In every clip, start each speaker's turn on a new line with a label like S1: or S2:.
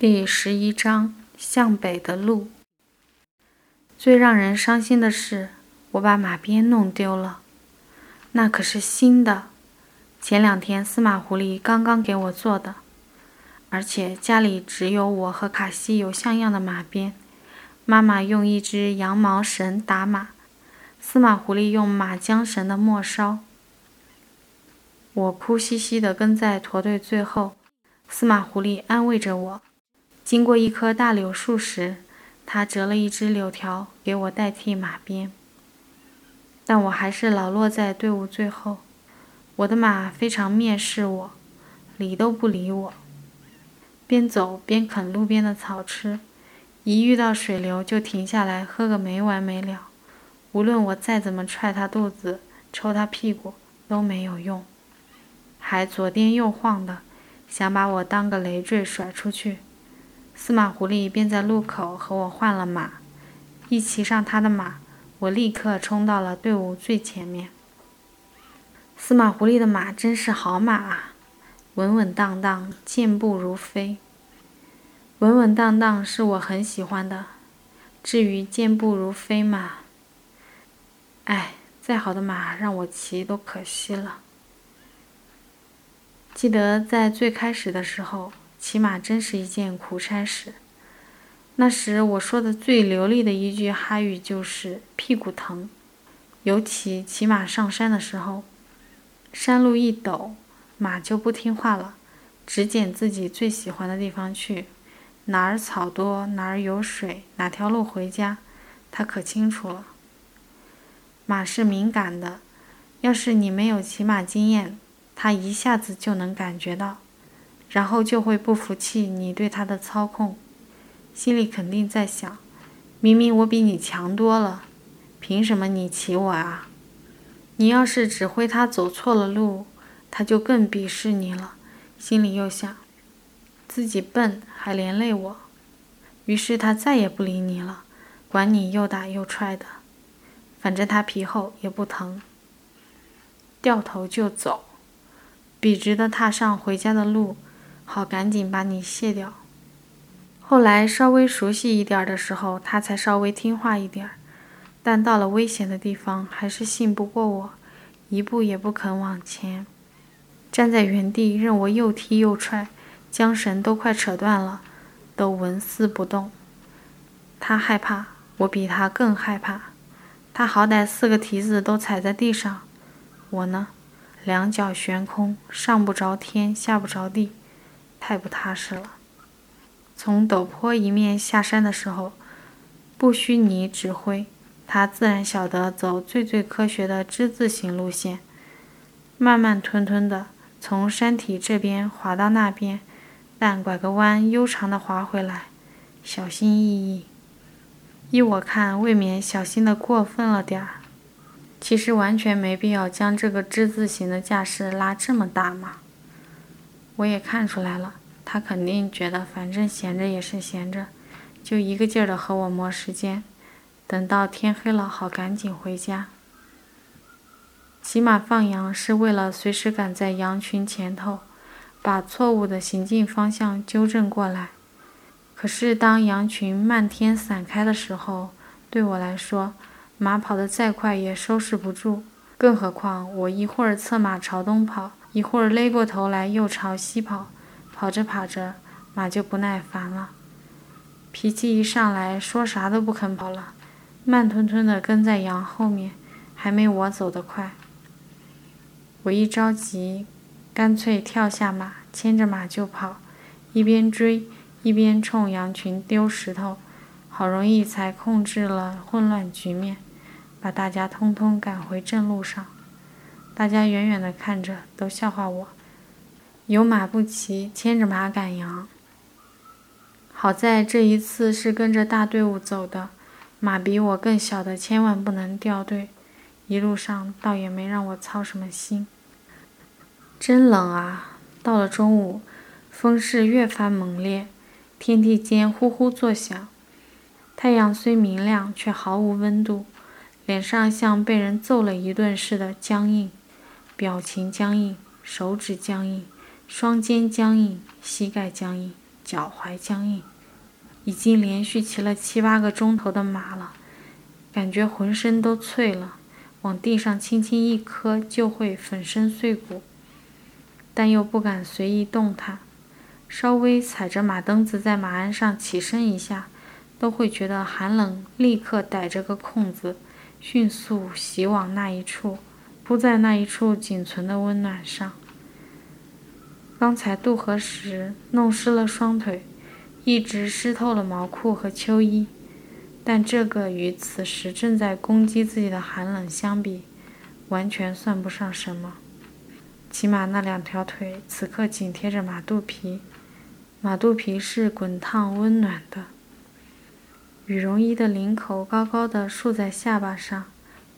S1: 第十一章向北的路。最让人伤心的是，我把马鞭弄丢了，那可是新的，前两天司马狐狸刚刚给我做的，而且家里只有我和卡西有像样的马鞭。妈妈用一只羊毛绳打马，司马狐狸用马缰绳的末梢。我哭兮兮地跟在驼队最后，司马狐狸安慰着我。经过一棵大柳树时，他折了一枝柳条给我代替马鞭，但我还是老落在队伍最后。我的马非常蔑视我，理都不理我，边走边啃路边的草吃，一遇到水流就停下来喝个没完没了。无论我再怎么踹它肚子、抽它屁股都没有用，还左颠右晃的，想把我当个累赘甩出去。司马狐狸便在路口和我换了马，一骑上他的马，我立刻冲到了队伍最前面。司马狐狸的马真是好马啊，稳稳当当，健步如飞。稳稳当当是我很喜欢的，至于健步如飞嘛，哎，再好的马让我骑都可惜了。记得在最开始的时候。骑马真是一件苦差事。那时我说的最流利的一句哈语就是“屁股疼”，尤其骑马上山的时候，山路一陡，马就不听话了，只捡自己最喜欢的地方去，哪儿草多，哪儿有水，哪条路回家，他可清楚了。马是敏感的，要是你没有骑马经验，他一下子就能感觉到。然后就会不服气你对他的操控，心里肯定在想：明明我比你强多了，凭什么你骑我啊？你要是指挥他走错了路，他就更鄙视你了。心里又想：自己笨还连累我，于是他再也不理你了，管你又打又踹的，反正他皮厚也不疼，掉头就走，笔直的踏上回家的路。好，赶紧把你卸掉。后来稍微熟悉一点的时候，他才稍微听话一点，但到了危险的地方，还是信不过我，一步也不肯往前，站在原地任我又踢又踹，缰绳都快扯断了，都纹丝不动。他害怕，我比他更害怕。他好歹四个蹄子都踩在地上，我呢，两脚悬空，上不着天，下不着地。太不踏实了。从陡坡一面下山的时候，不需你指挥，他自然晓得走最最科学的之字形路线，慢慢吞吞的从山体这边滑到那边，但拐个弯悠长的滑回来，小心翼翼。依我看，未免小心的过分了点儿。其实完全没必要将这个之字形的架势拉这么大嘛。我也看出来了，他肯定觉得反正闲着也是闲着，就一个劲儿的和我磨时间，等到天黑了好赶紧回家。骑马放羊是为了随时赶在羊群前头，把错误的行进方向纠正过来。可是当羊群漫天散开的时候，对我来说，马跑得再快也收拾不住，更何况我一会儿策马朝东跑。一会儿勒过头来，又朝西跑，跑着跑着，马就不耐烦了，脾气一上来，说啥都不肯跑了，慢吞吞地跟在羊后面，还没我走得快。我一着急，干脆跳下马，牵着马就跑，一边追一边冲羊群丢石头，好容易才控制了混乱局面，把大家通通赶回正路上。大家远远的看着，都笑话我，有马不骑，牵着马赶羊。好在这一次是跟着大队伍走的，马比我更小的千万不能掉队。一路上倒也没让我操什么心。真冷啊！到了中午，风势越发猛烈，天地间呼呼作响。太阳虽明亮，却毫无温度，脸上像被人揍了一顿似的僵硬。表情僵硬，手指僵硬，双肩僵硬，膝盖僵硬，脚踝僵硬。已经连续骑了七八个钟头的马了，感觉浑身都脆了，往地上轻轻一磕就会粉身碎骨，但又不敢随意动弹，稍微踩着马蹬子在马鞍上起身一下，都会觉得寒冷，立刻逮着个空子，迅速袭往那一处，扑在那一处仅存的温暖上。刚才渡河时弄湿了双腿。一直湿透了毛裤和秋衣，但这个与此时正在攻击自己的寒冷相比，完全算不上什么。起码那两条腿此刻紧贴着马肚皮，马肚皮是滚烫温暖的。羽绒衣的领口高高的竖在下巴上，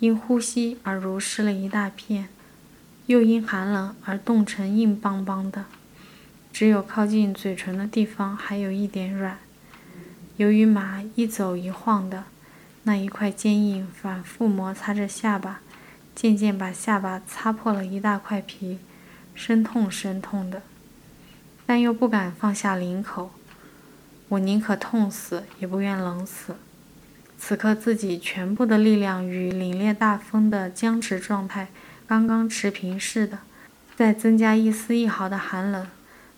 S1: 因呼吸而如湿了一大片，又因寒冷而冻成硬邦邦的。只有靠近嘴唇的地方还有一点软，由于马一走一晃的，那一块坚硬反复摩擦着下巴，渐渐把下巴擦破了一大块皮，生痛生痛的，但又不敢放下领口。我宁可痛死，也不愿冷死。此刻自己全部的力量与凛冽大风的僵持状态刚刚持平似的，再增加一丝一毫的寒冷。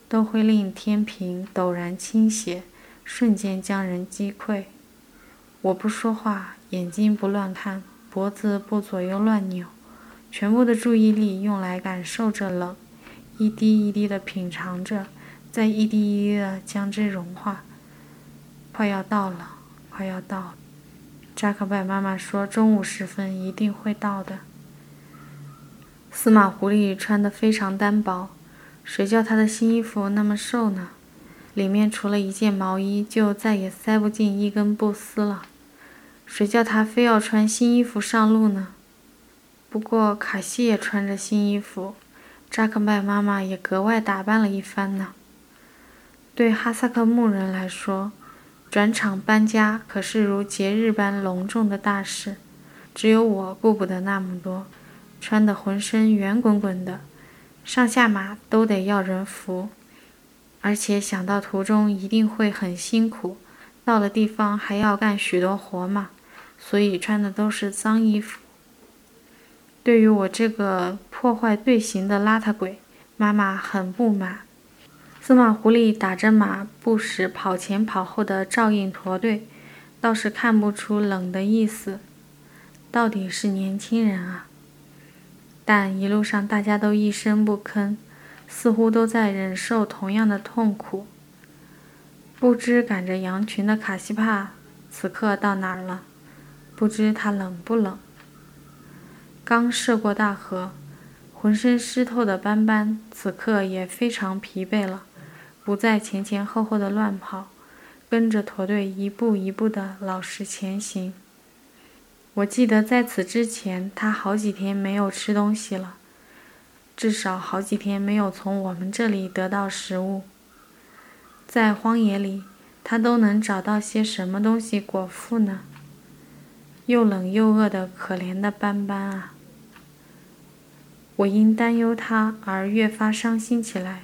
S1: 都会令天平陡然倾斜，瞬间将人击溃。我不说话，眼睛不乱看，脖子不左右乱扭，全部的注意力用来感受着冷，一滴一滴的品尝着，再一滴一滴的将之融化。快要到了，快要到了。扎克拜妈妈说，中午时分一定会到的。司马狐狸穿得非常单薄。谁叫他的新衣服那么瘦呢？里面除了一件毛衣，就再也塞不进一根布丝了。谁叫他非要穿新衣服上路呢？不过卡西也穿着新衣服，扎克麦妈妈也格外打扮了一番呢。对哈萨克牧人来说，转场搬家可是如节日般隆重的大事。只有我顾不得那么多，穿得浑身圆滚滚的。上下马都得要人扶，而且想到途中一定会很辛苦，到了地方还要干许多活嘛，所以穿的都是脏衣服。对于我这个破坏队形的邋遢鬼，妈妈很不满。司马狐狸打着马，不时跑前跑后的照应驼队，倒是看不出冷的意思。到底是年轻人啊。但一路上大家都一声不吭，似乎都在忍受同样的痛苦。不知赶着羊群的卡西帕此刻到哪儿了？不知他冷不冷？刚涉过大河，浑身湿透的斑斑此刻也非常疲惫了，不再前前后后的乱跑，跟着驼队一步一步的老实前行。我记得在此之前，他好几天没有吃东西了，至少好几天没有从我们这里得到食物。在荒野里，他都能找到些什么东西果腹呢？又冷又饿的可怜的斑斑啊！我因担忧他而越发伤心起来，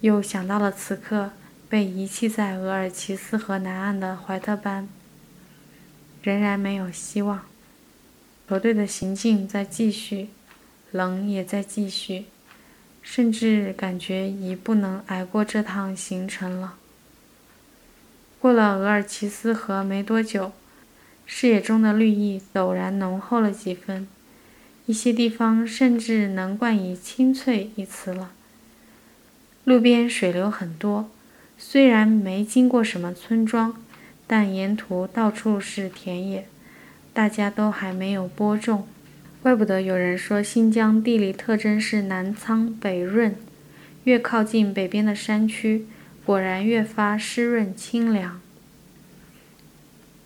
S1: 又想到了此刻被遗弃在额尔齐斯河南岸的怀特班。仍然没有希望。球队的行进在继续，冷也在继续，甚至感觉已不能挨过这趟行程了。过了额尔齐斯河没多久，视野中的绿意陡然浓厚了几分，一些地方甚至能冠以青翠一词了。路边水流很多，虽然没经过什么村庄。但沿途到处是田野，大家都还没有播种，怪不得有人说新疆地理特征是南苍北润，越靠近北边的山区，果然越发湿润清凉。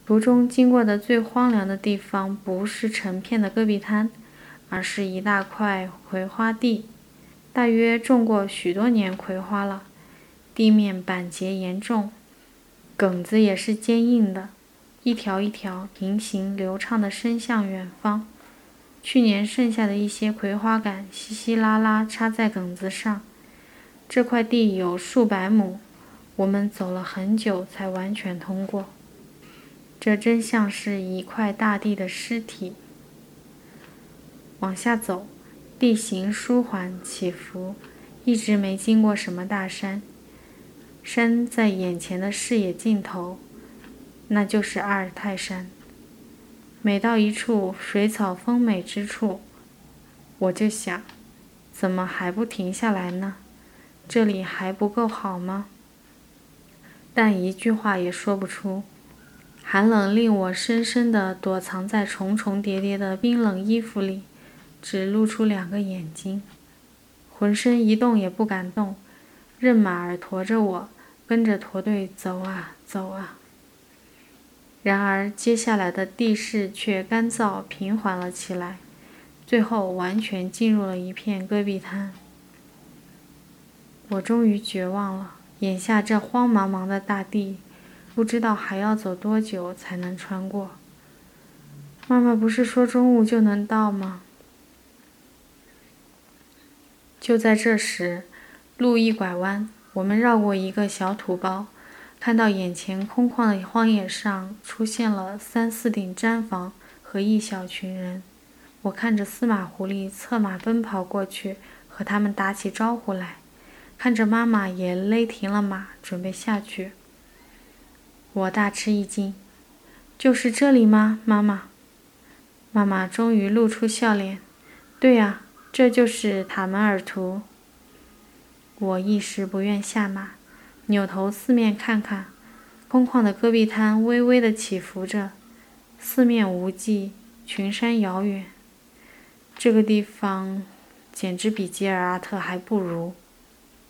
S1: 途中经过的最荒凉的地方，不是成片的戈壁滩，而是一大块葵花地，大约种过许多年葵花了，地面板结严重。梗子也是坚硬的，一条一条平行流畅地伸向远方。去年剩下的一些葵花杆稀稀拉拉插在梗子上。这块地有数百亩，我们走了很久才完全通过。这真像是一块大地的尸体。往下走，地形舒缓起伏，一直没经过什么大山。山在眼前的视野尽头，那就是阿尔泰山。每到一处水草丰美之处，我就想，怎么还不停下来呢？这里还不够好吗？但一句话也说不出。寒冷令我深深地躲藏在重重叠叠的冰冷衣服里，只露出两个眼睛，浑身一动也不敢动，任马儿驮着我，跟着驼队走啊走啊。然而，接下来的地势却干燥平缓了起来，最后完全进入了一片戈壁滩。我终于绝望了，眼下这荒茫茫的大地，不知道还要走多久才能穿过。妈妈不是说中午就能到吗？就在这时，路一拐弯，我们绕过一个小土包。看到眼前空旷的荒野上出现了三四顶毡房和一小群人，我看着司马狐狸策马奔跑过去，和他们打起招呼来，看着妈妈也勒停了马，准备下去。我大吃一惊，就是这里吗，妈妈？妈妈终于露出笑脸，对呀，这就是塔门尔图。我一时不愿下马。扭头四面看看，空旷的戈壁滩微微的起伏着，四面无际，群山遥远。这个地方简直比吉尔阿特还不如，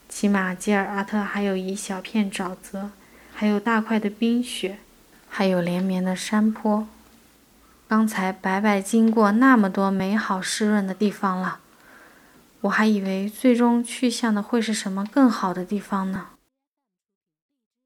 S1: 起码吉尔阿特还有一小片沼泽，还有大块的冰雪，还有连绵的山坡。刚才白白经过那么多美好湿润的地方了，我还以为最终去向的会是什么更好的地方呢？